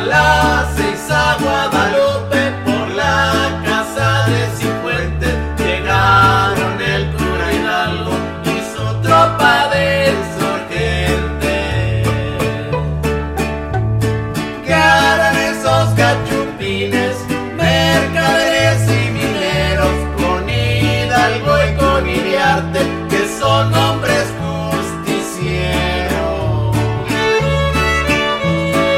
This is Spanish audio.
a las seis a Guadalupe por la casa de Cifuentes llegaron el cura Hidalgo y su tropa de insurgentes. ¿Qué harán esos cachupines, mercaderes y mineros con Hidalgo y con Iriarte